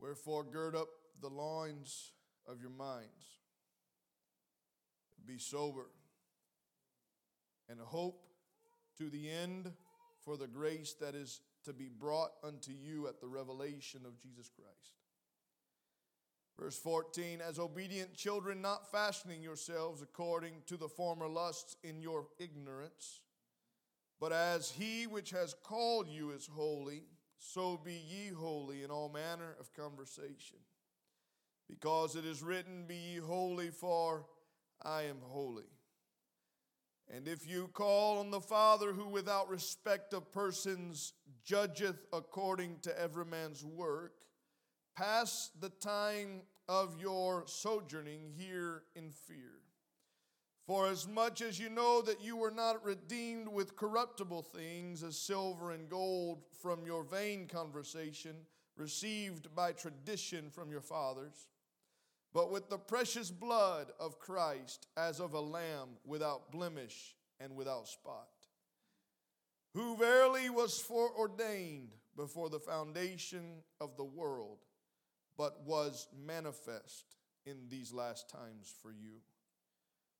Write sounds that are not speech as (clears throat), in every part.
Wherefore, gird up the loins of your minds, be sober, and hope to the end for the grace that is to be brought unto you at the revelation of Jesus Christ. Verse 14, as obedient children, not fashioning yourselves according to the former lusts in your ignorance, but as he which has called you is holy, so be ye holy in all manner of conversation. Because it is written, Be ye holy, for I am holy. And if you call on the Father who without respect of persons judgeth according to every man's work, pass the time of your sojourning here in fear. For as much as you know that you were not redeemed with corruptible things as silver and gold from your vain conversation received by tradition from your fathers, but with the precious blood of Christ as of a lamb without blemish and without spot, who verily was foreordained before the foundation of the world, but was manifest in these last times for you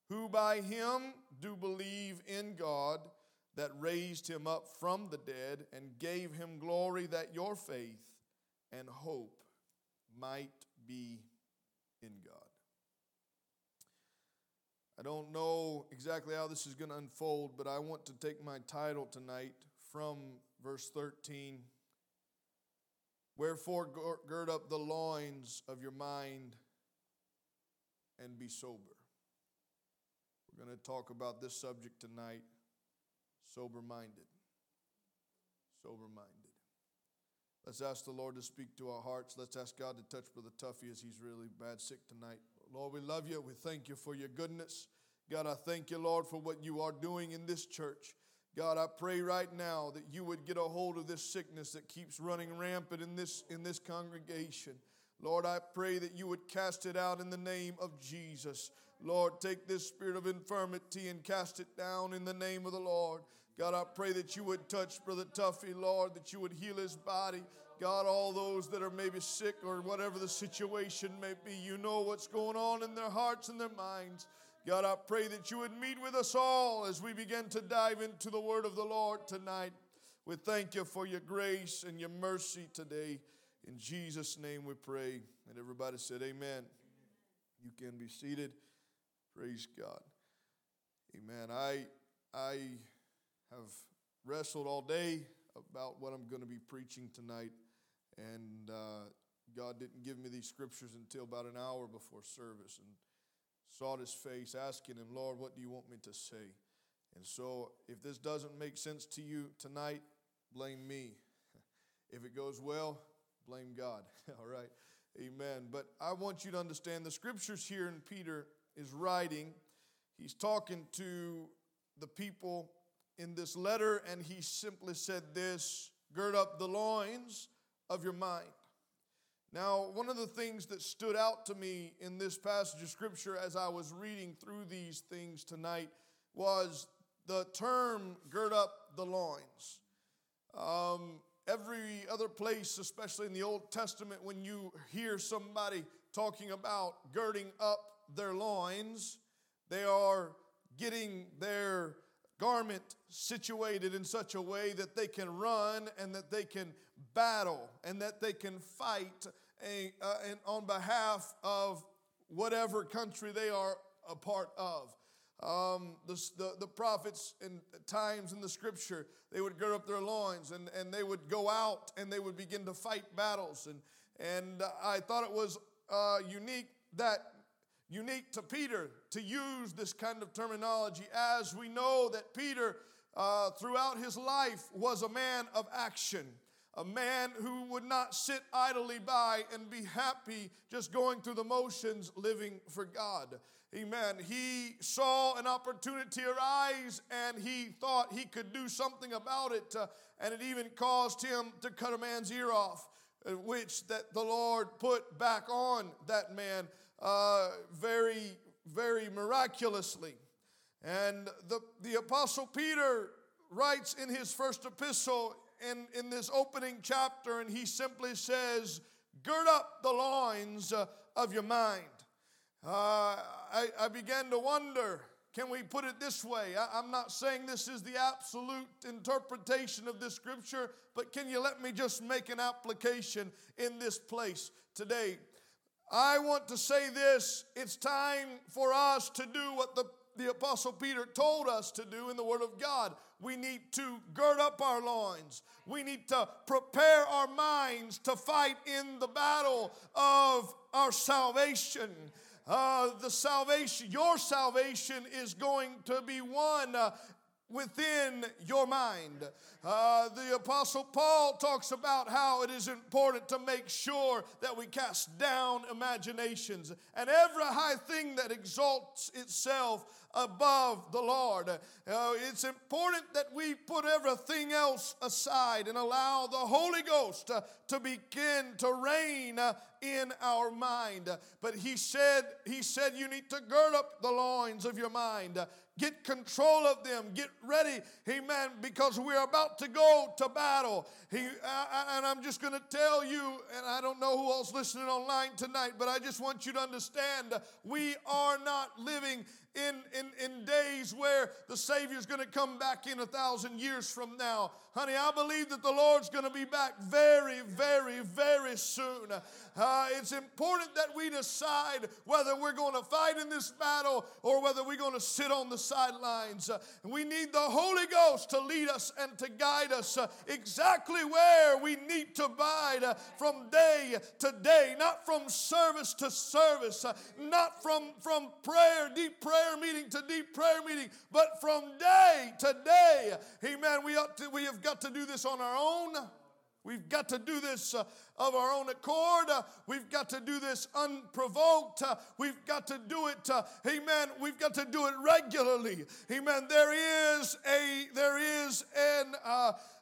who by him do believe in God that raised him up from the dead and gave him glory, that your faith and hope might be in God. I don't know exactly how this is going to unfold, but I want to take my title tonight from verse 13. Wherefore, gird up the loins of your mind and be sober. We're going to talk about this subject tonight sober minded. Sober minded. Let's ask the Lord to speak to our hearts. Let's ask God to touch Brother Tuffy as he's really bad sick tonight. Lord, we love you. We thank you for your goodness. God, I thank you, Lord, for what you are doing in this church. God, I pray right now that you would get a hold of this sickness that keeps running rampant in this, in this congregation. Lord, I pray that you would cast it out in the name of Jesus. Lord, take this spirit of infirmity and cast it down in the name of the Lord. God, I pray that you would touch Brother Tuffy, Lord, that you would heal his body. God, all those that are maybe sick or whatever the situation may be, you know what's going on in their hearts and their minds. God, I pray that you would meet with us all as we begin to dive into the word of the Lord tonight. We thank you for your grace and your mercy today. In Jesus' name we pray. And everybody said, Amen. You can be seated. Praise God. Amen. I I have wrestled all day about what I'm going to be preaching tonight, and uh, God didn't give me these scriptures until about an hour before service, and sought His face, asking Him, Lord, what do you want me to say? And so, if this doesn't make sense to you tonight, blame me. (laughs) If it goes well, blame God. (laughs) All right. Amen. But I want you to understand the scriptures here in Peter is writing, he's talking to the people in this letter, and he simply said this Gird up the loins of your mind. Now, one of the things that stood out to me in this passage of Scripture as I was reading through these things tonight was the term gird up the loins. Um, every other place, especially in the Old Testament, when you hear somebody talking about girding up their loins, they are getting their garment situated in such a way that they can run and that they can battle and that they can fight a, uh, and on behalf of whatever country they are a part of. Um, the, the, the, prophets in times in the scripture, they would gird up their loins and, and they would go out and they would begin to fight battles. And, and I thought it was uh, unique that unique to Peter to use this kind of terminology, as we know that Peter, uh, throughout his life, was a man of action. A man who would not sit idly by and be happy just going through the motions, living for God. Amen. He saw an opportunity arise and he thought he could do something about it, uh, and it even caused him to cut a man's ear off, uh, which that the Lord put back on that man uh, very, very miraculously. And the, the Apostle Peter writes in his first epistle in, in this opening chapter, and he simply says, gird up the loins uh, of your mind. Uh, I, I began to wonder can we put it this way? I, am not saying this is the absolute interpretation of this scripture, but can you let me just make an application in this place today? I want to say this it's time for us to do what the, the Apostle Peter told us to do in the Word of God. We need to gird up our loins. We need to prepare our minds to fight in the battle of our salvation uh, the salvation, your salvation is going to be won uh, within your mind. Uh, the Apostle Paul talks about how it is important to make sure that we cast down imaginations and every high thing that exalts itself above the Lord. Uh, it's important that we put everything else aside and allow the Holy Ghost uh, to begin to reign uh, in our mind. But he said, he said, you need to gird up the loins of your mind. Get control of them. Get ready. Amen. Because we're about to go to battle. He, and I'm just going to tell you, and I don't know who else listening online tonight, but I just want you to understand we are not living in, in, in days where the Savior's going to come back in a thousand years from now. Honey, I believe that the Lord's going to be back very, very, very soon. Uh, it's important that we decide whether we're going to fight in this battle or whether we're going to sit on the sidelines. Uh, we need the Holy Ghost to lead us and to guide us uh, exactly where we need to abide uh, from day to day, not from service to service, uh, not from, from prayer, deep prayer meeting to deep prayer meeting, but from day to day. Amen. We, ought to, we have got to do this on our own. We've got to do this uh, of our own accord. Uh, we've got to do this unprovoked. Uh, we've got to do it, uh, amen. We've got to do it regularly. Amen. There is a, there is an,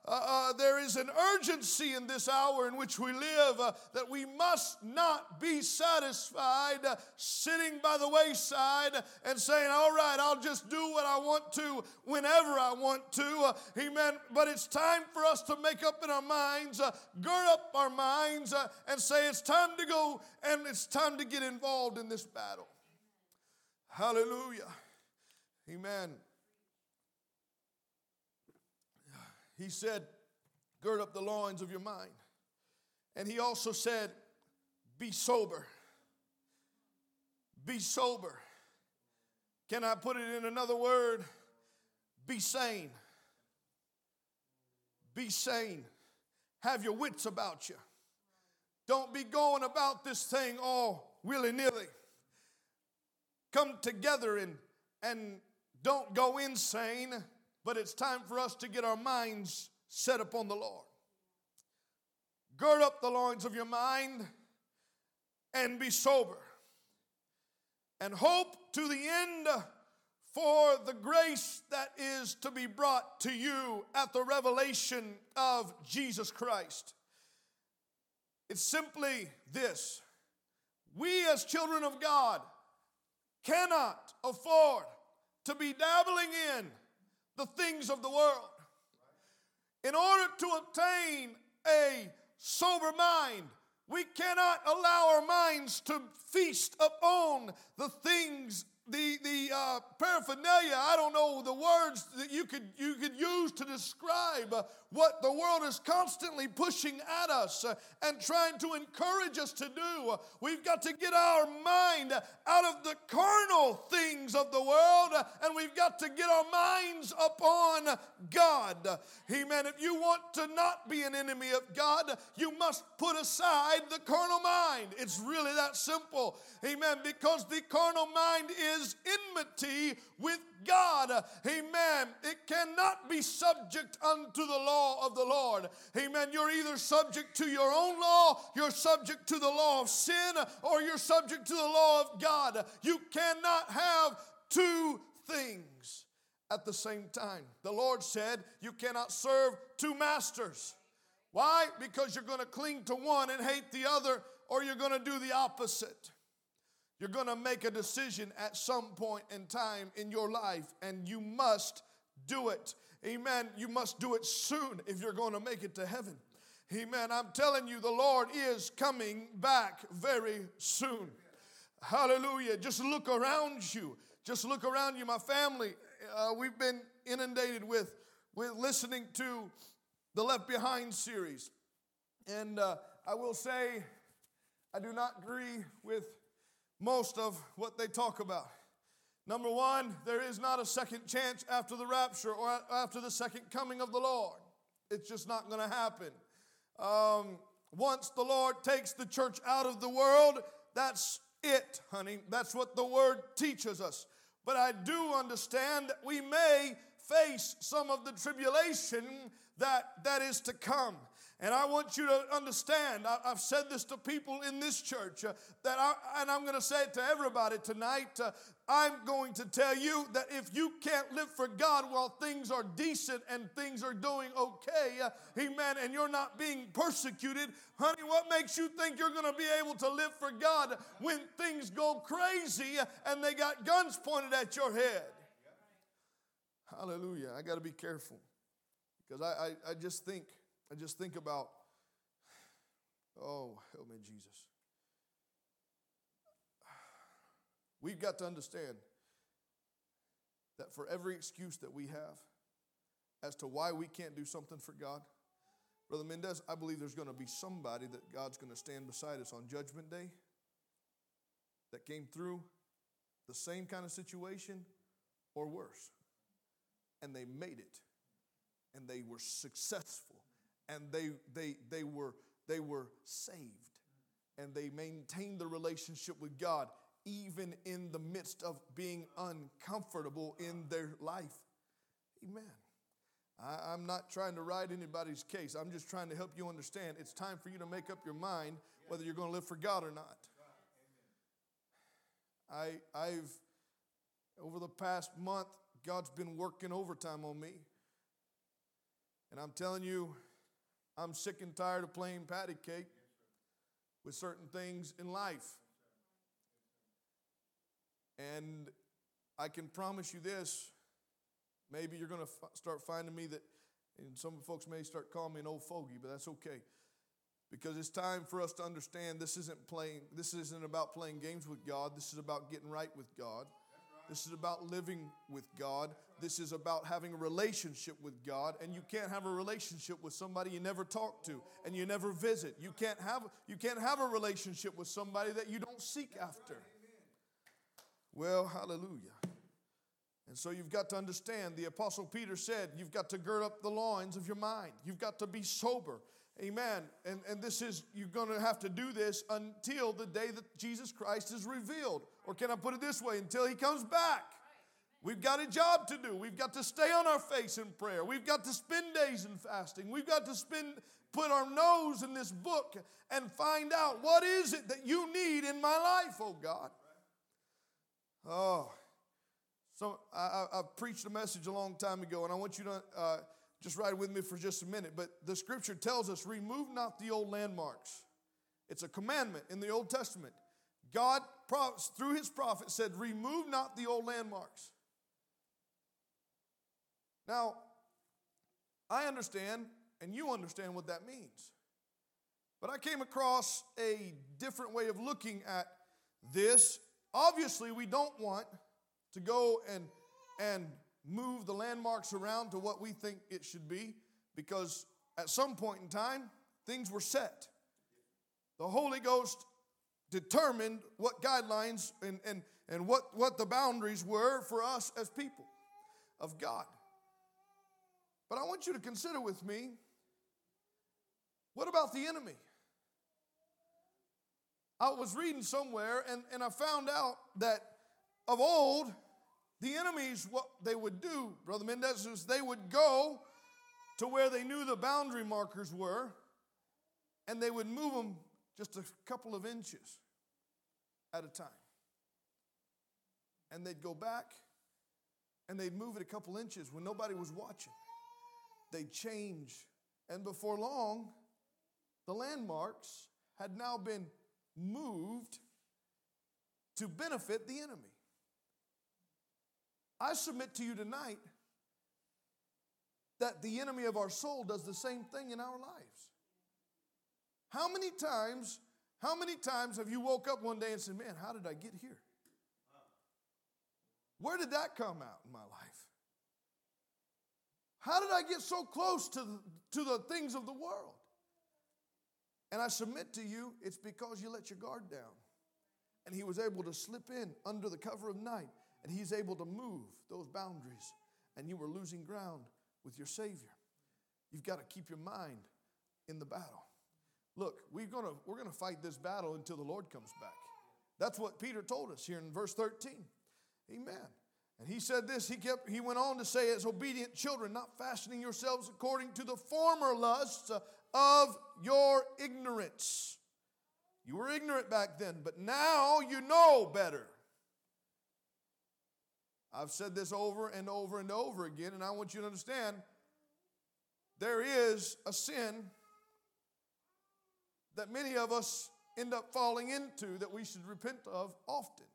uh, uh, uh, there is an urgency in this hour in which we live uh, that we must not be satisfied uh, sitting by the wayside and saying, All right, I'll just do what I want to whenever I want to. Uh, amen. But it's time for us to make up in our minds, uh, gird up our minds, and say, It's time to go and it's time to get involved in this battle. Hallelujah. Amen. He said, Gird up the loins of your mind. And he also said, Be sober. Be sober. Can I put it in another word? Be sane. Be sane. Have your wits about you. Don't be going about this thing all willy nilly. Come together and, and don't go insane but it's time for us to get our minds set upon the Lord. Gird up the loins of your mind and be sober. And hope to the end for the grace that is to be brought to you at the revelation of Jesus Christ. It's simply this we, as children of God, cannot afford to be dabbling in the things of the world. In order to obtain a sober mind, we cannot allow our minds to feast upon the things the, the uh, paraphernalia, I don't know the words that you could, you could use to describe what the world is constantly pushing at us uh, and trying to encourage us to do. We've got to get our mind out of the carnal things of the world uh, and we've got to get our minds upon God. Amen. If you want to not be an enemy of God, you must put aside the carnal mind. It's really that simple. Amen. Because the carnal mind is is enmity with God. Amen. It cannot be subject unto the law of the Lord. Amen. You're either subject to your own law, you're subject to the law of sin, or you're subject to the law of God. You cannot have two things at the same time. The Lord said, You cannot serve two masters. Why? Because you're going to cling to one and hate the other, or you're going to do the opposite. You're going to make a decision at some point in time in your life, and you must do it. Amen. You must do it soon if you're going to make it to heaven. Amen. I'm telling you, the Lord is coming back very soon. Hallelujah. Just look around you. Just look around you, my family. Uh, we've been inundated with, with listening to the Left Behind series. And uh, I will say, I do not agree with most of what they talk about. Number one, there is not a second chance after the rapture or after the second coming of the Lord. It's just not going to happen. Um, once the Lord takes the church out of the world, that's it, honey. That's what the word teaches us. But I do understand that we may face some of the tribulation that, that is to come. And I want you to understand, I, have said this to people in this church, uh, that I, and I'm going to say it to everybody tonight. Uh, I'm going to tell you that if you can't live for God while things are decent and things are doing okay, uh, amen, and you're not being persecuted, honey, what makes you think you're going to be able to live for God when things go crazy and they got guns pointed at your head? Hallelujah. I got to be careful because I, I, I just think I just think about, oh, help me, Jesus. We've got to understand that for every excuse that we have as to why we can't do something for God, Brother Mendez, I believe there's going to be somebody that God's going to stand beside us on Judgment Day that came through the same kind of situation or worse. And they made it. And they were successful and they, they, they, were, they were saved and they maintained the relationship with God even in the midst of being uncomfortable in their life. Amen. I, am not trying to ride anybody's case. I'm just trying to help you understand it's time for you to make up your mind whether you're going to live for God or not. I, I've, over the past month, God's been working overtime on me. And I'm telling you, I'm sick and tired of playing patty cake with certain things in life. And I can promise you this maybe you're going to f- start finding me that, and some folks may start calling me an old fogey, but that's okay. Because it's time for us to understand this isn't playing, this isn't about playing games with God, this is about getting right with God. This is about living with God. This is about having a relationship with God. And you can't have a relationship with somebody you never talk to and you never visit. You can't have, you can't have a relationship with somebody that you don't seek after. Well, hallelujah. And so you've got to understand, the Apostle Peter said, you've got to gird up the loins of your mind. You've got to be sober. Amen. And, and this is, you're going to have to do this until the day that Jesus Christ is revealed. Or can I put it this way? Until he comes back. We've got a job to do. We've got to stay on our face in prayer. We've got to spend days in fasting. We've got to spend, put our nose in this book and find out what is it that you need in my life, oh God. Oh, so I, I, I preached a message a long time ago, and I want you to uh, just ride with me for just a minute. But the scripture tells us, remove not the old landmarks. It's a commandment in the Old Testament. God, through his prophet, said, remove not the old landmarks. Now, I understand, and you understand what that means. But I came across a different way of looking at this. Obviously, we don't want to go and, and move the landmarks around to what we think it should be because at some point in time, things were set. The Holy Ghost determined what guidelines and, and, and what, what the boundaries were for us as people of God. But I want you to consider with me what about the enemy? I was reading somewhere and, and I found out that of old, the enemies, what they would do, Brother Mendez, is they would go to where they knew the boundary markers were, and they would move them just a couple of inches at a time. And they'd go back and they'd move it a couple inches when nobody was watching. They'd change. And before long, the landmarks had now been moved to benefit the enemy. I submit to you tonight that the enemy of our soul does the same thing in our lives. How many times, how many times have you woke up one day and said, Man, how did I get here? Where did that come out in my life? How did I get so close to the, to the things of the world? And I submit to you, it's because you let your guard down. And he was able to slip in under the cover of night, and he's able to move those boundaries, and you were losing ground with your Savior. You've got to keep your mind in the battle. Look, we're gonna, we're gonna fight this battle until the Lord comes back. That's what Peter told us here in verse 13. Amen. And he said this, he kept he went on to say, as obedient children, not fashioning yourselves according to the former lusts uh, of your ignorance. You were ignorant back then, but now you know better. I've said this over and over and over again, and I want you to understand there is a sin that many of us end up falling into that we should repent of often.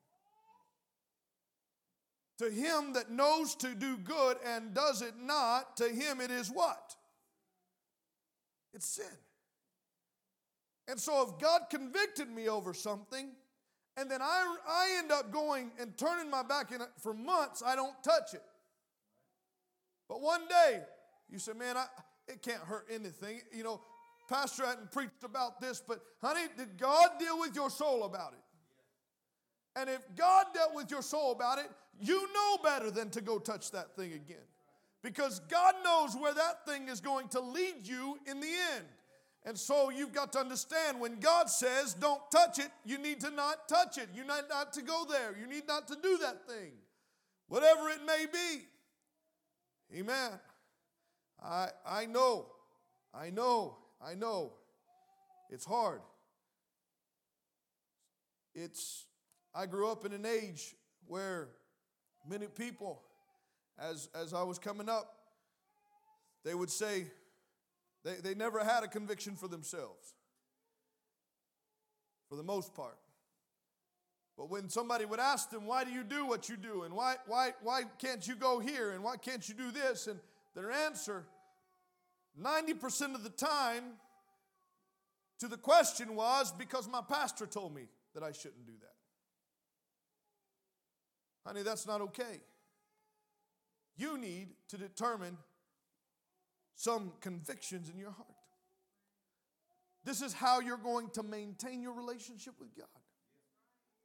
To him that knows to do good and does it not, to him it is what? It's sin. And so if God convicted me over something, and then I, I end up going and turning my back in it for months, I don't touch it. But one day, you say, man, I, it can't hurt anything. You know, Pastor hadn't preached about this, but honey, did God deal with your soul about it? And if God dealt with your soul about it, you know better than to go touch that thing again. Because God knows where that thing is going to lead you in the end. And so you've got to understand when God says don't touch it, you need to not touch it. You need not to go there. You need not to do that thing, whatever it may be. Amen. I, I know, I know, I know. It's hard. It's I grew up in an age where many people, as, as I was coming up, they would say they, they never had a conviction for themselves, for the most part. But when somebody would ask them, why do you do what you do? And why, why, why can't you go here? And why can't you do this? And their answer, 90% of the time, to the question was because my pastor told me that I shouldn't do that. Honey, that's not okay. You need to determine some convictions in your heart. This is how you're going to maintain your relationship with God.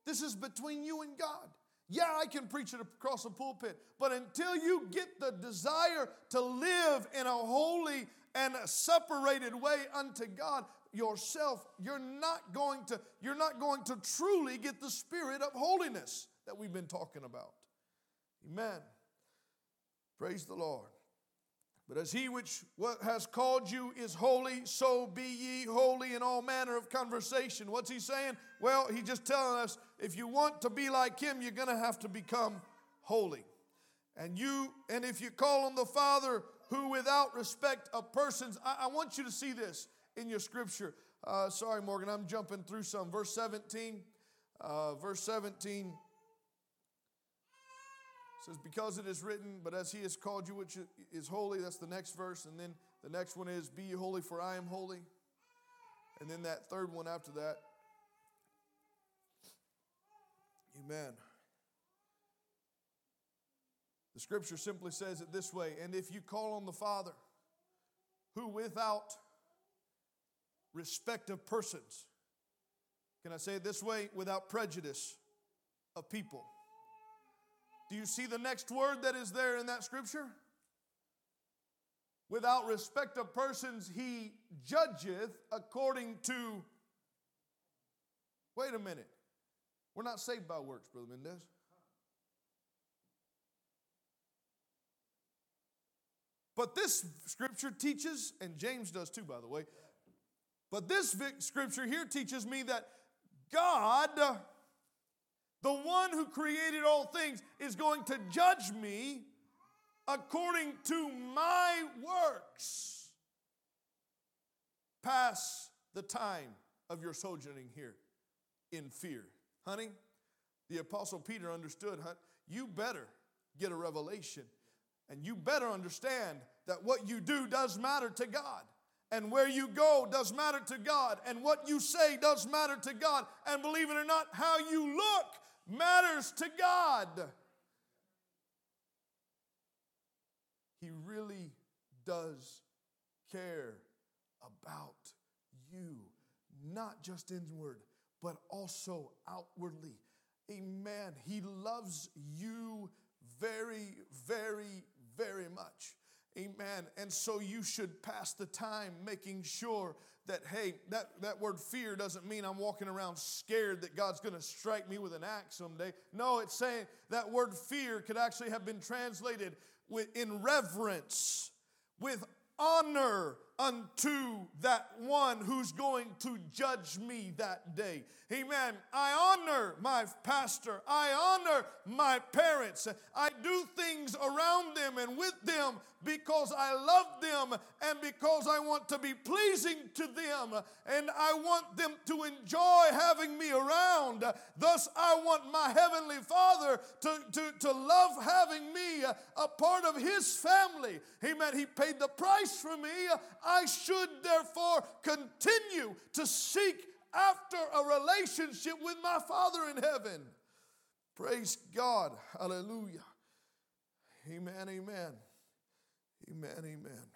This is between you and God. Yeah, I can preach it across a pulpit, but until you get the desire to live in a holy and a separated way unto God yourself, you're not going to you're not going to truly get the spirit of holiness that we've been talking about. Amen. Praise the Lord. But as he which has called you is holy, so be ye holy in all manner of conversation. What's he saying? Well, he's just telling us if you want to be like him, you're going to have to become holy. And you, and if you call on the Father who without respect of persons, I, I want you to see this in your scripture. Uh, sorry, Morgan, I'm jumping through some. Verse 17, uh, verse 17 says, Because it is written, but as he has called you, which is holy, that's the next verse. And then the next one is, Be ye holy, for I am holy. And then that third one after that, Amen. The scripture simply says it this way And if you call on the Father, who without respect of persons, can I say it this way? Without prejudice of people. Do you see the next word that is there in that scripture? Without respect of persons, he judgeth according to. Wait a minute. We're not saved by works, Brother Mendez. But this scripture teaches, and James does too, by the way, but this scripture here teaches me that God the one who created all things is going to judge me according to my works. Pass the time of your sojourning here in fear. Honey, the Apostle Peter understood, huh? you better get a revelation and you better understand that what you do does matter to God. And where you go does matter to God. And what you say does matter to God. And believe it or not, how you look matters to God. He really does care about you, not just inward, but also outwardly. Amen. He loves you very, very, very much. Amen. And so you should pass the time making sure that, hey, that, that word fear doesn't mean I'm walking around scared that God's going to strike me with an axe someday. No, it's saying that word fear could actually have been translated with, in reverence, with honor unto that one who's going to judge me that day. Amen. I honor my pastor. I honor my parents. I do things around them and with them because I love them and because I want to be pleasing to them and I want them to enjoy having me around. Thus, I want my Heavenly Father to, to, to love having me a part of His family. Amen. He paid the price for me. I should therefore continue to seek after a relationship with my Father in heaven. Praise God. Hallelujah. Amen. Amen. Amen. Amen.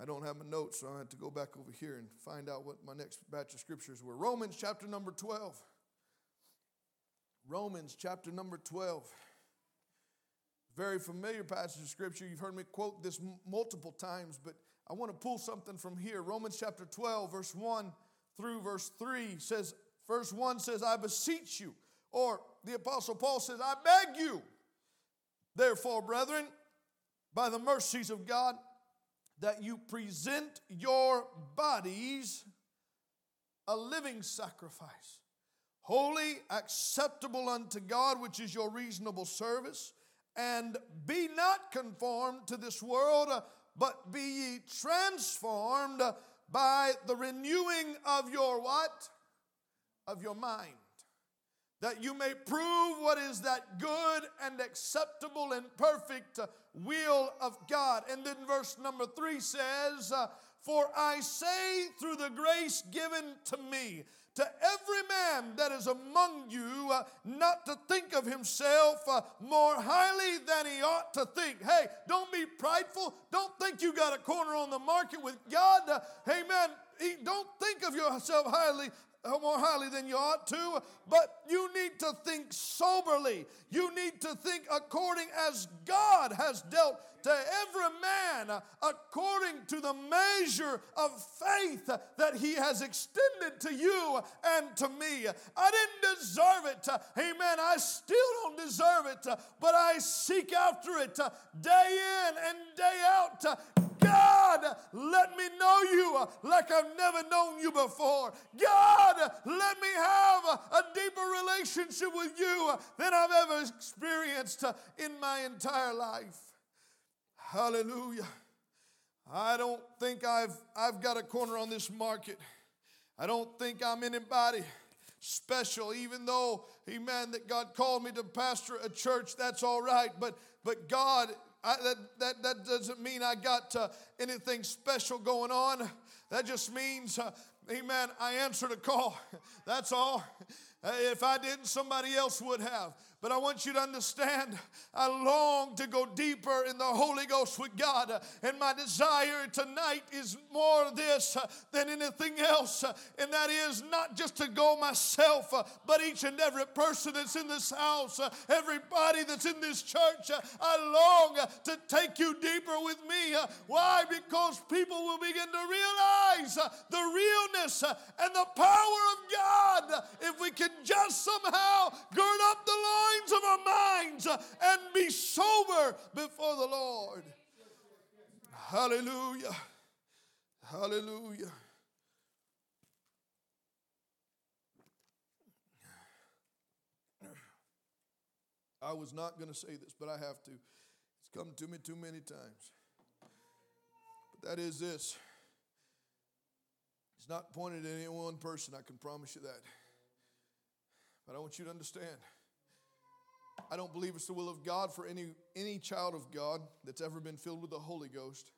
I don't have my notes, so I have to go back over here and find out what my next batch of scriptures were. Romans chapter number 12. Romans chapter number 12. Very familiar passage of scripture. You've heard me quote this m- multiple times, but I want to pull something from here. Romans chapter 12, verse 1 through verse 3 says, verse 1 says, I beseech you. Or the Apostle Paul says, I beg you, therefore, brethren, by the mercies of God, that you present your bodies a living sacrifice, holy, acceptable unto God, which is your reasonable service. And be not conformed to this world, but be ye transformed by the renewing of your what? Of your mind. That you may prove what is that good and acceptable and perfect will of God. And then verse number three says, For I say through the grace given to me, to every man that is among you uh, not to think of himself uh, more highly than he ought to think. Hey, don't be prideful. Don't think you got a corner on the market with God. Uh, amen. Don't think of yourself highly Oh, more highly than you ought to, but you need to think soberly. You need to think according as God has dealt to every man according to the measure of faith that he has extended to you and to me. I didn't deserve it. Amen. I still don't deserve it, but I seek after it day in and day out. God, let me know you like I've never known you before. God, let me have a deeper relationship with you than I've ever experienced in my entire life. Hallelujah. I don't think I've, I've got a corner on this market. I don't think I'm anybody special, even though, amen, that God called me to pastor a church, that's all right. But, but God, I, that, that, that doesn't mean I got uh, anything special going on. That just means, uh, amen, I answered a call. (laughs) That's all. If I didn't, somebody else would have. But I want you to understand, I long to go deeper in the Holy Ghost with God. And my desire tonight is more this than anything else. And that is not just to go myself, but each and every person that's in this house, everybody that's in this church. I long to take you deeper with me. Why? Because people will begin to realize the realness and the power of God if we can just somehow gird up the Lord minds of our minds and be sober before the Lord. Hallelujah. Hallelujah. I was not going to say this, but I have to. It's come to me too many times. But that is this. It's not pointed at any one person, I can promise you that. But I want you to understand I don't believe it's the will of God for any, any child of God that's ever been filled with the Holy Ghost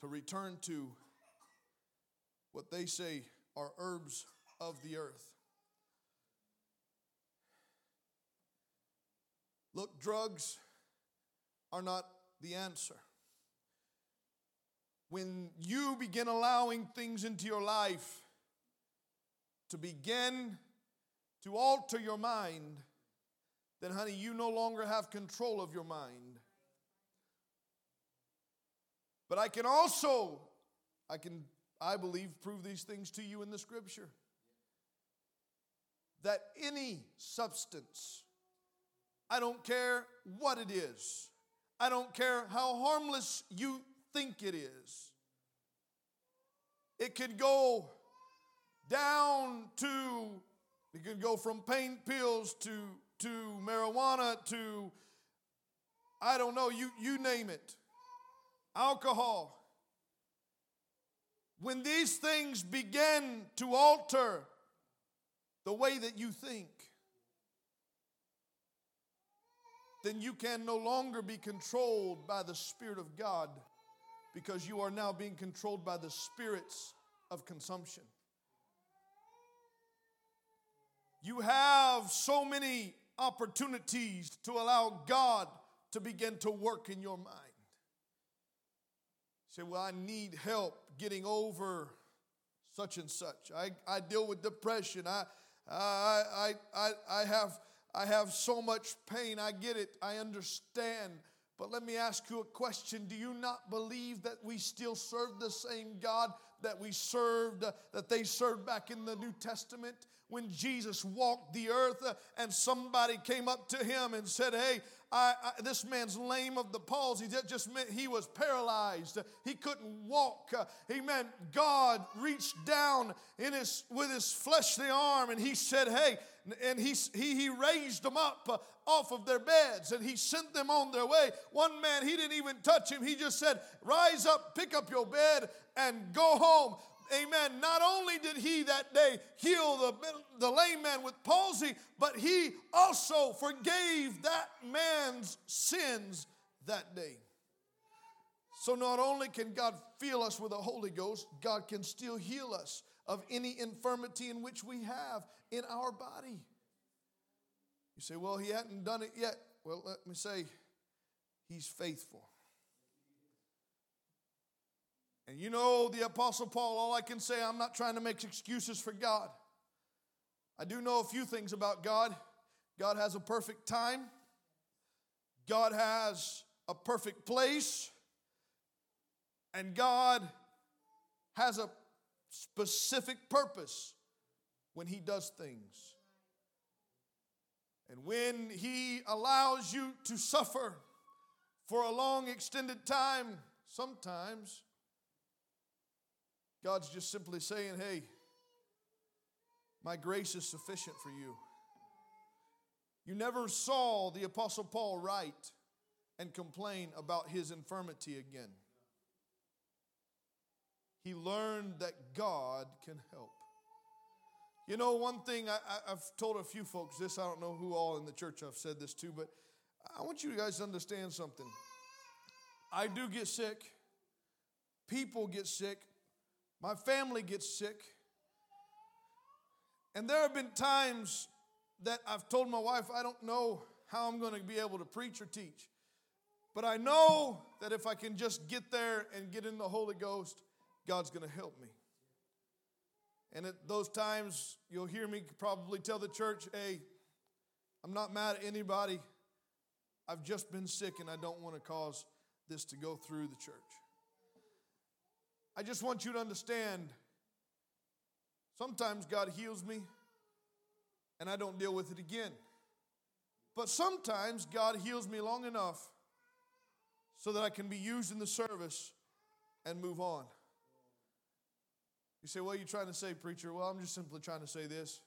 to return to what they say are herbs of the earth. Look, drugs are not the answer. When you begin allowing things into your life to begin to alter your mind, then, honey, you no longer have control of your mind. But I can also, I can, I believe, prove these things to you in the scripture. That any substance, I don't care what it is, I don't care how harmless you think it is, it could go down to, it could go from pain pills to, to marijuana to, I don't know, you, you name it alcohol. When these things begin to alter the way that you think, then you can no longer be controlled by the Spirit of God because you are now being controlled by the spirits of consumption. You have so many opportunities to allow God to begin to work in your mind. Say, well, I need help getting over such and such. I, I deal with depression. I, I, I, I, have, I have so much pain. I get it. I understand. But let me ask you a question. Do you not believe that we still serve the same God that we served, that they served back in the New Testament? When Jesus walked the earth and somebody came up to him and said, Hey, I, I, this man's lame of the palsy. That just meant he was paralyzed. He couldn't walk. Amen. God reached down in his, with his fleshly arm and he said, Hey, and he, he, he raised them up off of their beds and he sent them on their way. One man, he didn't even touch him. He just said, Rise up, pick up your bed, and go home amen, not only did he that day heal the, the lame man with palsy, but he also forgave that man's sins that day. So not only can God fill us with the Holy Ghost, God can still heal us of any infirmity in which we have in our body. You say, well, he hadn't done it yet. Well, let me say, he's faithful. And you know, the Apostle Paul, all I can say, I'm not trying to make excuses for God. I do know a few things about God. God has a perfect time, God has a perfect place, and God has a specific purpose when He does things. And when He allows you to suffer for a long, extended time, sometimes God's just simply saying, hey, my grace is sufficient for you. You never saw the Apostle Paul write and complain about his infirmity again. He learned that God can help. You know, one thing I, have told a few folks this, I don't know who all in the church I've said this to, but I want you guys to understand something. I do get sick, people get sick, my family gets sick. And there have been times that I've told my wife, I don't know how I'm going to be able to preach or teach. But I know that if I can just get there and get in the Holy Ghost, God's going to help me. And at those times, you'll hear me probably tell the church, hey, I'm not mad at anybody. I've just been sick and I don't want to cause this to go through the church. I just want you to understand sometimes God heals me and I don't deal with it again. But sometimes God heals me long enough so that I can be used in the service and move on. You say, What are you trying to say, preacher? Well, I'm just simply trying to say this.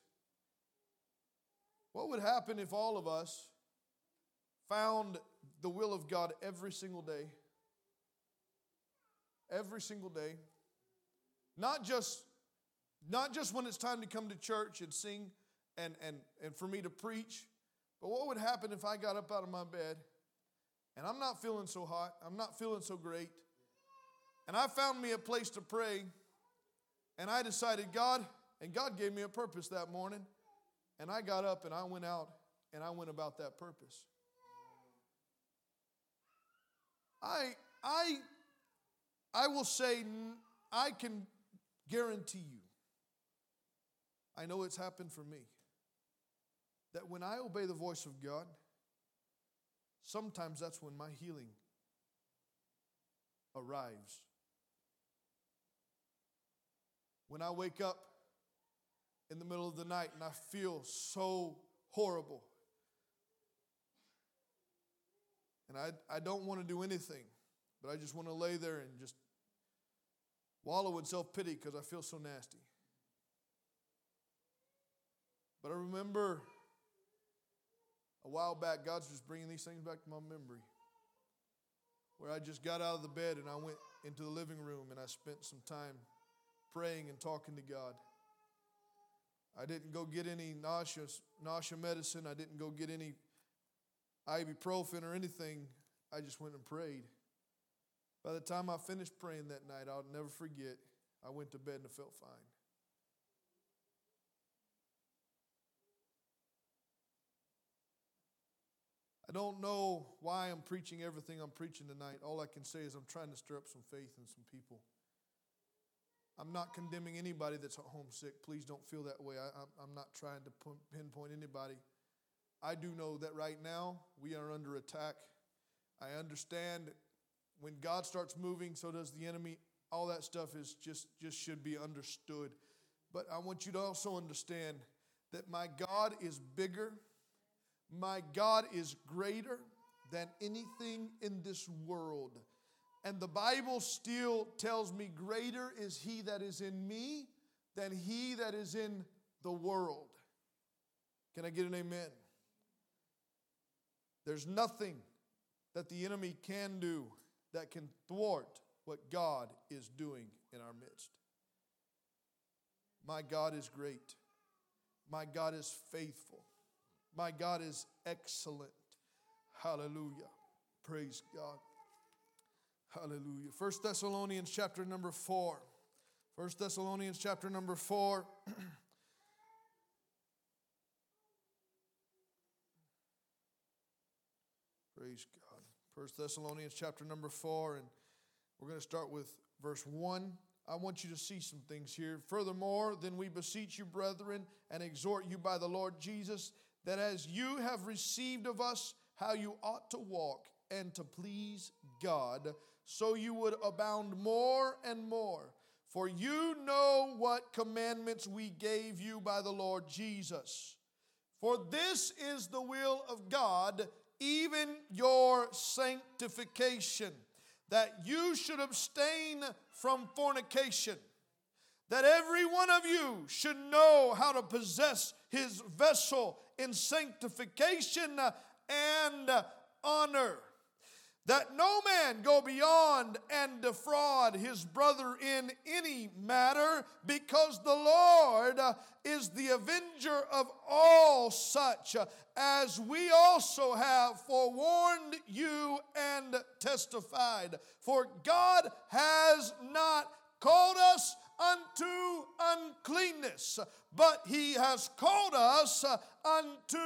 What would happen if all of us found the will of God every single day? Every single day. Not just, not just when it's time to come to church and sing and, and, and for me to preach, but what would happen if I got up out of my bed and I'm not feeling so hot, I'm not feeling so great, And I found me a place to pray. And I decided, God, and God gave me a purpose that morning. And I got up and I went out and I went about that purpose. I, I, I will say, I can guarantee you, I know it's happened for me, that when I obey the voice of God, sometimes that's when my healing arrives. When I wake up in the middle of the night and I feel so horrible, and I, I don't want to do anything, but I just want to lay there and just wallow in self pity because I feel so nasty. But I remember a while back, God's just bringing these things back to my memory. Where I just got out of the bed and I went into the living room and I spent some time praying and talking to God. I didn't go get any nausea, nausea medicine. I didn't go get any ibuprofen or anything. I just went and prayed. By the time I finished praying that night, I'll never forget, I went to bed and I felt fine. I don't know why I'm preaching everything I'm preaching tonight. All I can say is I'm trying to stir up some faith in some people. I'm not condemning anybody that's homesick. Please don't feel that way. I, am not trying to pinpoint anybody. I do know that right now we are under attack. I understand when God starts moving, so does the enemy. All that stuff is just, just should be understood. But I want you to also understand that my God is bigger, my God is greater than anything in this world. And the Bible still tells me, Greater is he that is in me than he that is in the world. Can I get an amen? There's nothing that the enemy can do that can thwart what God is doing in our midst. My God is great. My God is faithful. My God is excellent. Hallelujah. Praise God. Hallelujah. First Thessalonians chapter number 4. First Thessalonians chapter number 4. (clears throat) Praise God. First Thessalonians chapter number 4, and we're going to start with verse 1. I want you to see some things here. Furthermore, then we beseech you, brethren, and exhort you by the Lord Jesus, that as you have received of us how you ought to walk and to please God, so you would abound more and more. For you know what commandments we gave you by the Lord Jesus. For this is the will of God even your sanctification, that you should abstain from fornication, that every one of you should know how to possess his vessel in sanctification and honor that no man go beyond and defraud his brother in any matter, because the Lord uh, is the avenger of all such, uh, as we also have forewarned you and testified. For God has not called us unto uncleanness, but he has called us uh, unto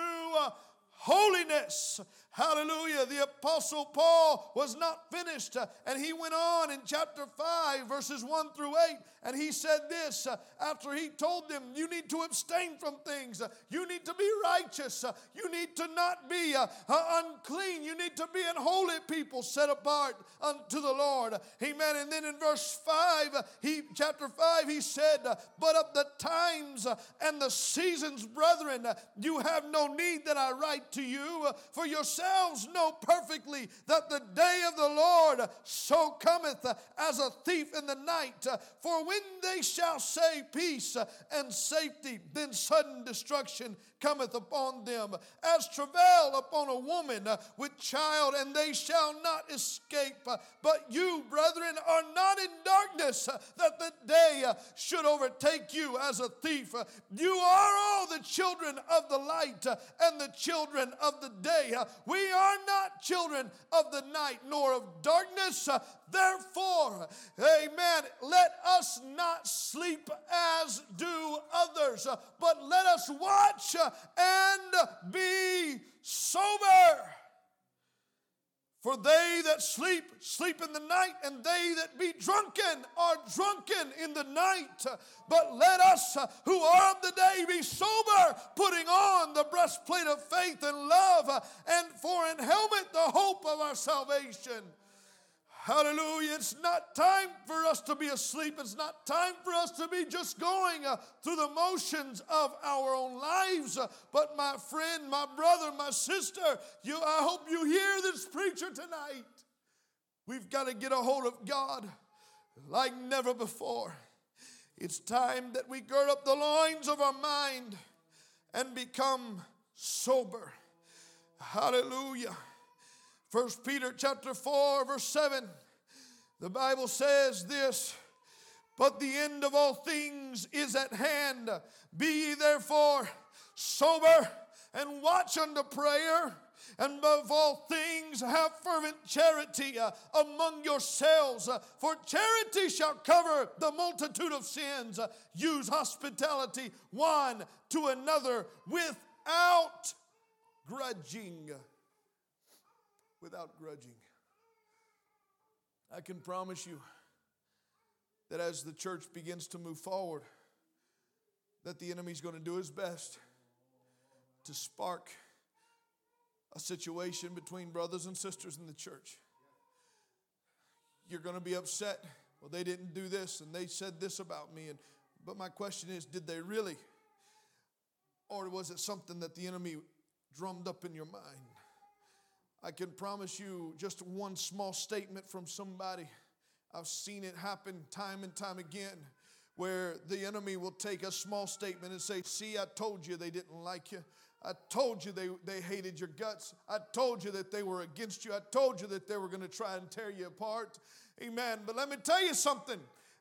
holiness. Hallelujah. The Apostle Paul was not finished, uh, and he went on in chapter 5, verses 1 through 8, and he said this uh, after he told them, You need to abstain from things, uh, you need to be righteous, uh, you need to not be uh, uh, unclean, you need to be an holy people set apart unto the Lord. Amen. And then in verse 5, he chapter 5, he said, But of the times and the seasons, brethren, you have no need that I write to you, for yourself know perfectly that the day of the Lord uh, so cometh uh, as a thief in the night. Uh, for when they shall say peace and safety, then sudden destruction cometh upon them, as travail upon a woman uh, with child, and they shall not escape. Uh, but you, brethren, are not in darkness, uh, that the day should overtake you as a thief. You are all the children of the light and the children of the day. Uh, we are not children of the night nor of darkness. Therefore, amen, let us not sleep as do others, but let us watch and be sober. For they that sleep, sleep in the night, and they that be drunken are drunken in the night. But let us who are of the day be sober, putting on the breastplate of faith and love, and for an helmet the hope of our salvation. Hallelujah. It's not time for us to be asleep. It's not time for us to be just going uh, through the motions of our own lives. Uh, but my friend, my brother, my sister, you, I hope you hear this preacher tonight. We've got to get a hold of God like never before. It's time that we gird up the loins of our mind and become sober. Hallelujah. First Peter chapter 4 verse 7 the Bible says this but the end of all things is at hand. Be ye therefore sober and watch unto prayer and above all things have fervent charity uh, among yourselves uh, for charity shall cover the multitude of sins. Uh, use hospitality one to another without grudging without grudging. I can promise you that as the church begins to move forward, that the enemy's going to do his best to spark a situation between brothers and sisters in the church. You're going to be upset. Well, they didn't do this and they said this about me and but my question is did they really or was it something that the enemy drummed up in your mind? I can promise you just one small statement from somebody. I've seen it happen time and time again where the enemy will take a small statement and say, See, I told you they didn't like you. I told you they, they hated your guts. I told you that they were against you. I told you that they were going to try and tear you apart. Amen. But let me tell you something.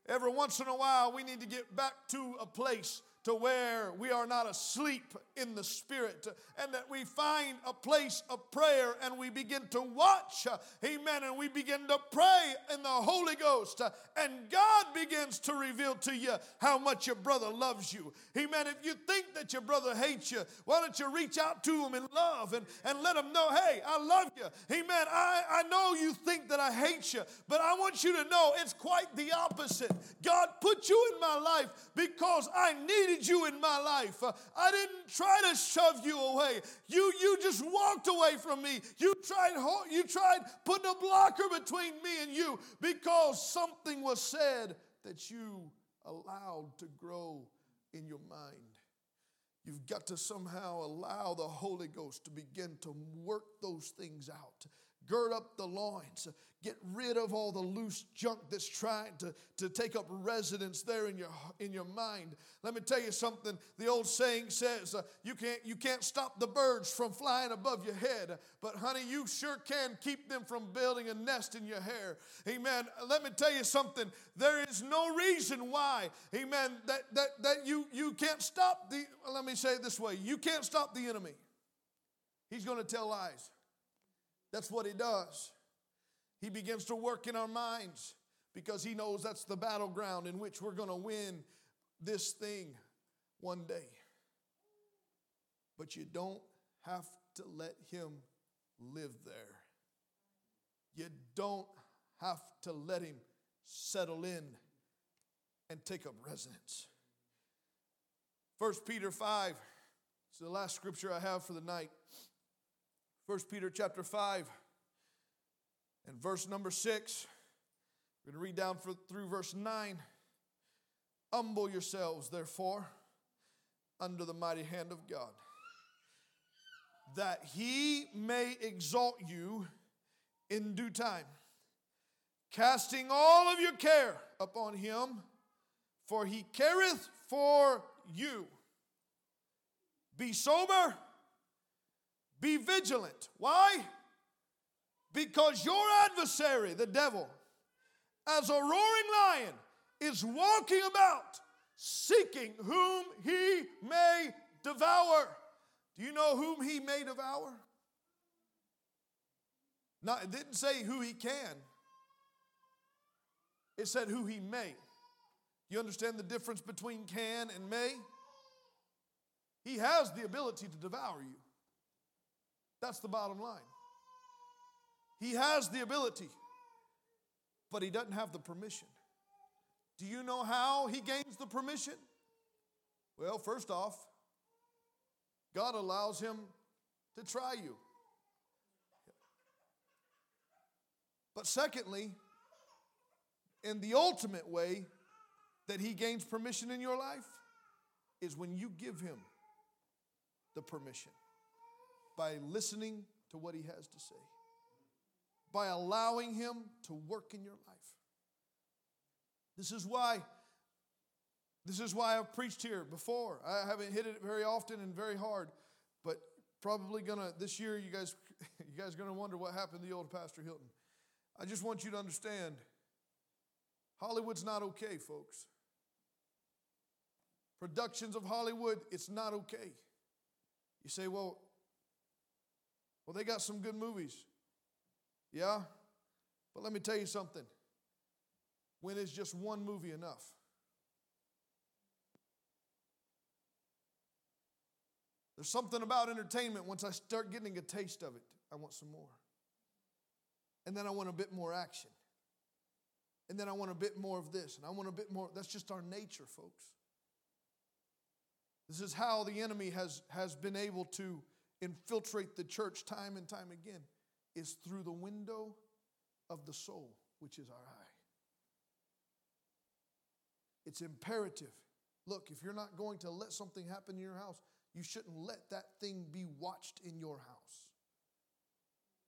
Every once in a while, we need to get back to a place to where we are not asleep in the spirit and that we find a place of prayer and we begin to watch amen and we begin to pray in the holy ghost and god begins to reveal to you how much your brother loves you. Amen. If you think that your brother hates you why don't you reach out to him in love and, and let him know hey i love you. Amen. I, I know you think that i hate you but i want you to know it's quite the opposite. God put you in my life because i needed needed you in my life. Uh, I didn't try to shove you away. You, you just walked away from me. You tried, you tried putting a blocker between me and you because something was said that you allowed to grow in your mind. You've got to somehow allow the Holy Ghost to begin to work those things out. Gird up the loins. Get rid of all the loose junk that's trying to, to take up residence there in your, in your mind. Let me tell you something. The old saying says, uh, you, can't, you can't stop the birds from flying above your head, but honey, you sure can keep them from building a nest in your hair. Amen. Let me tell you something. There is no reason why, amen, that, that, that you, you can't stop the, let me say it this way you can't stop the enemy. He's going to tell lies. That's what he does. He begins to work in our minds because he knows that's the battleground in which we're going to win this thing one day. But you don't have to let him live there. You don't have to let him settle in and take up residence. 1 Peter 5, it's the last scripture I have for the night. 1 Peter chapter 5 and verse number 6. We're going to read down for, through verse 9. Humble yourselves, therefore, under the mighty hand of God, that he may exalt you in due time, casting all of your care upon him, for he careth for you. Be sober, be vigilant. Why? Because your adversary, the devil, as a roaring lion, is walking about seeking whom he may devour. Do you know whom he may devour? Not, it didn't say who he can, it said who he may. You understand the difference between can and may? He has the ability to devour you. That's the bottom line. He has the ability, but he doesn't have the permission. Do you know how he gains the permission? Well, first off, God allows him to try you. But secondly, in the ultimate way that he gains permission in your life is when you give him the permission by listening to what he has to say, by allowing him to work in your life. This is why. This is why I've preached here before. I haven't hit it very often and very hard, but probably gonna this year. You guys, (laughs) you guys gonna wonder what happened to the old Pastor Hilton. I just want you to understand Hollywood's not okay, folks. Productions of Hollywood, it's not okay. You say, well, well, they got some good movies. Yeah? But let me tell you something. When is just one movie enough? There's something about entertainment, once I start getting a taste of it, I want some more. And then I want a bit more action. And then I want a bit more of this. And I want a bit more. That's just our nature, folks. This is how the enemy has, has been able to infiltrate the church time and time again, is through the window of the soul, which is our eye. It's imperative. Look, if you're not going to let something happen in your house, you shouldn't let that thing be watched in your house.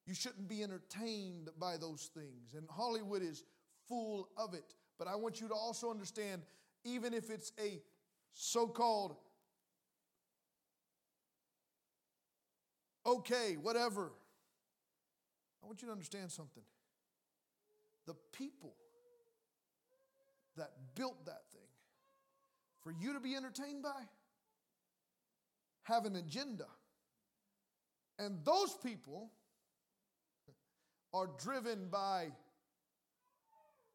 You shouldn't be entertained by those things. And Hollywood is full of it. But I want you to also understand even if it's a so called okay, whatever, I want you to understand something. The people that built that thing for you to be entertained by have an agenda. And those people are driven by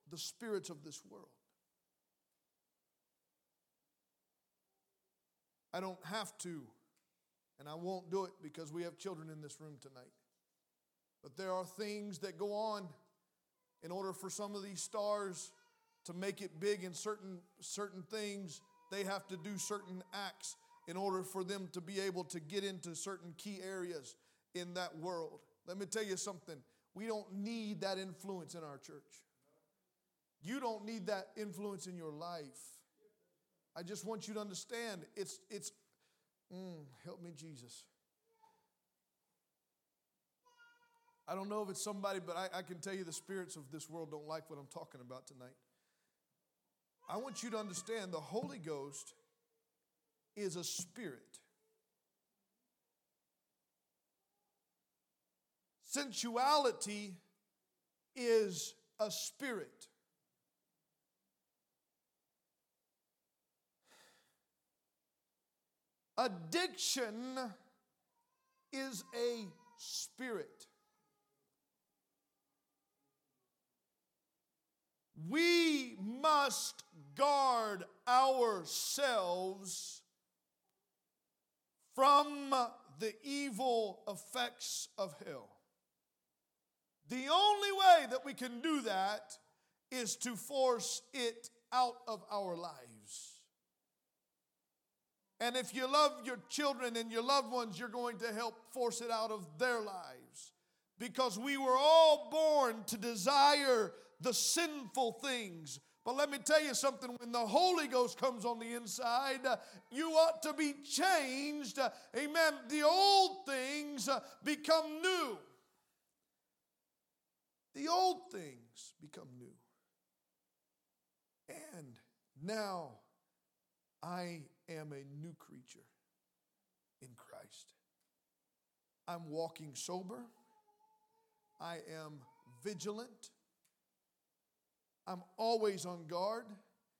the spirits of this world. I don't have to, and I won't do it because we have children in this room tonight. But there are things that go on in order for some of these stars to make it big in certain, certain things, they have to do certain acts in order for them to be able to get into certain key areas in that world. Let me tell you something. We don't need that influence in our church. You don't need that influence in your life. I just want you to understand it's, it's, mm, help me, Jesus. I don't know if it's somebody, but I, I can tell you the spirits of this world don't like what I'm talking about tonight. I want you to understand the Holy Ghost is a spirit. Sensuality is a spirit. Addiction is a spirit. We must guard ourselves from the evil effects of hell. The only way that we can do that is to force it out of our lives. And if you love your children and your loved ones, you're going to help force it out of their lives. Because we were all born to desire the sinful things. But let me tell you something when the Holy Ghost comes on the inside, you ought to be changed. Amen. The old things uh, become new. The old things become new. And now I am a new creature in Christ. I'm walking sober. I am vigilant. I'm always on guard.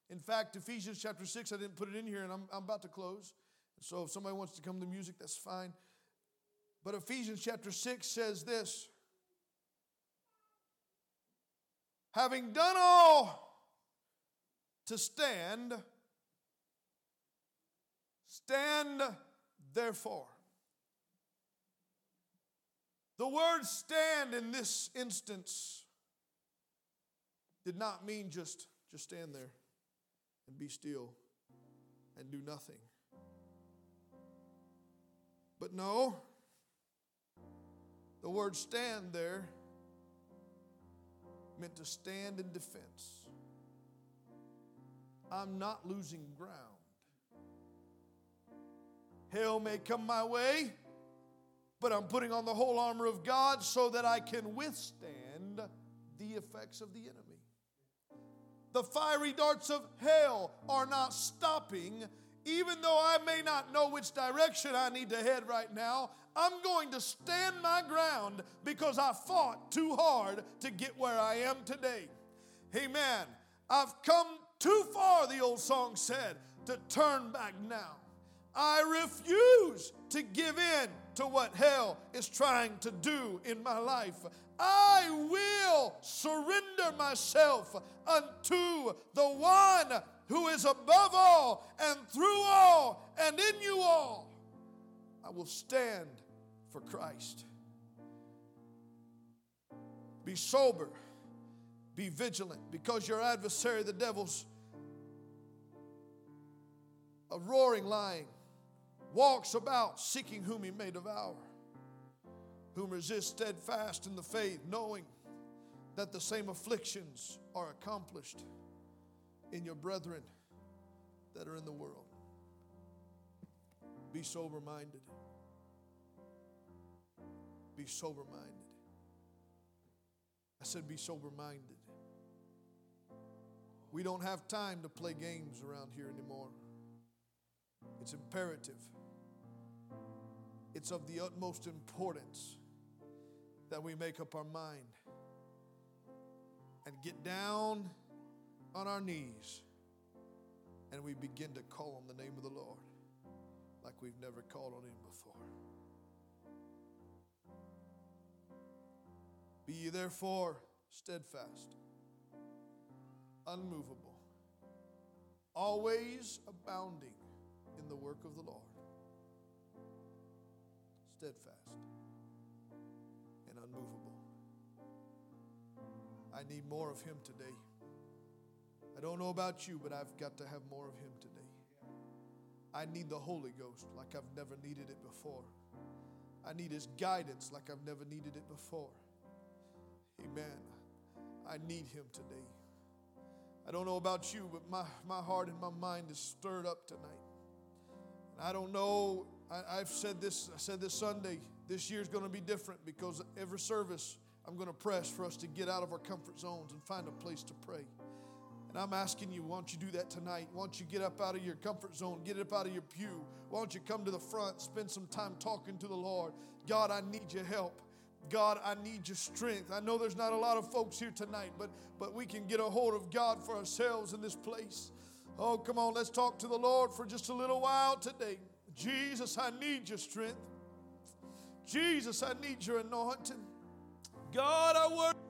In fact, Ephesians chapter 6, I didn't put it in here and I'm, I'm about to close. So if somebody wants to come to music, that's fine. But Ephesians chapter 6 says this Having done all to stand, stand therefore. The word stand in this instance did not mean just, just stand there and be still and do nothing. But no, the word stand there meant to stand in defense. I'm not losing ground. Hell may come my way, but I'm putting on the whole armor of God so that I can withstand the effects of the enemy. The fiery darts of hell are not stopping. Even though I may not know which direction I need to head right now, I'm going to stand my ground because I fought too hard to get where I am today. Amen. I've come too far, the old song said, to turn back now. I refuse to give in to what hell is trying to do in my life. I will surrender myself unto the one who is above all and through all and in you all. I will stand for Christ. Be sober, be vigilant, because your adversary, the devil's a roaring lion, walks about seeking whom he may devour whom resist steadfast in the faith, knowing that the same afflictions are accomplished in your brethren that are in the world. Be sober minded. Be sober minded. I said, be sober minded. We don't have time to play games around here anymore. It's imperative, it's of the utmost importance that we make up our mind and get down on our knees and we begin to call on the name of the Lord like we've never called on Him before. Be ye therefore steadfast, unmovable, always abounding in the work of the Lord. Steadfast. And unmovable. I need more of Him today. I don't know about you, but I've got to have more of Him today. I need the Holy Ghost like I've never needed it before. I need His guidance like I've never needed it before. Amen. I need Him today. I don't know about you, but my, my heart and my mind is stirred up tonight. And I don't know, I, have said this, I said this Sunday, this year's going to be different because every service I'm going to press for us to get out of our comfort zones and find a place to pray. And I'm asking you, why don't you do that tonight? Why don't you get up out of your comfort zone, get up out of your pew? Why don't you come to the front, spend some time talking to the Lord? God, I need your help. God, I need your strength. I know there's not a lot of folks here tonight, but, but we can get a hold of God for ourselves in this place. Oh, come on, let's talk to the Lord for just a little while today. Jesus, I need your strength. Jesus, I need your anointing. God, I worship.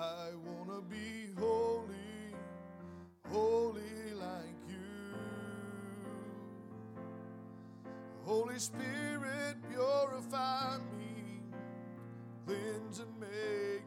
I want to be holy, holy like you. Holy Spirit, purify me, cleanse and make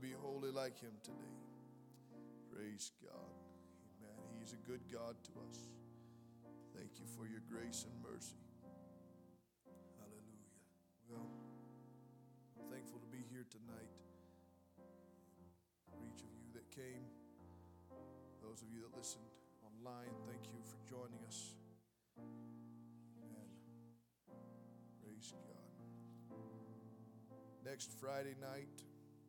be holy like Him today. Praise God. Amen. He's a good God to us. Thank you for your grace and mercy. Hallelujah. Well, I'm thankful to be here tonight. For each of you that came, those of you that listened online, thank you for joining us. Amen. Praise God. Next Friday night,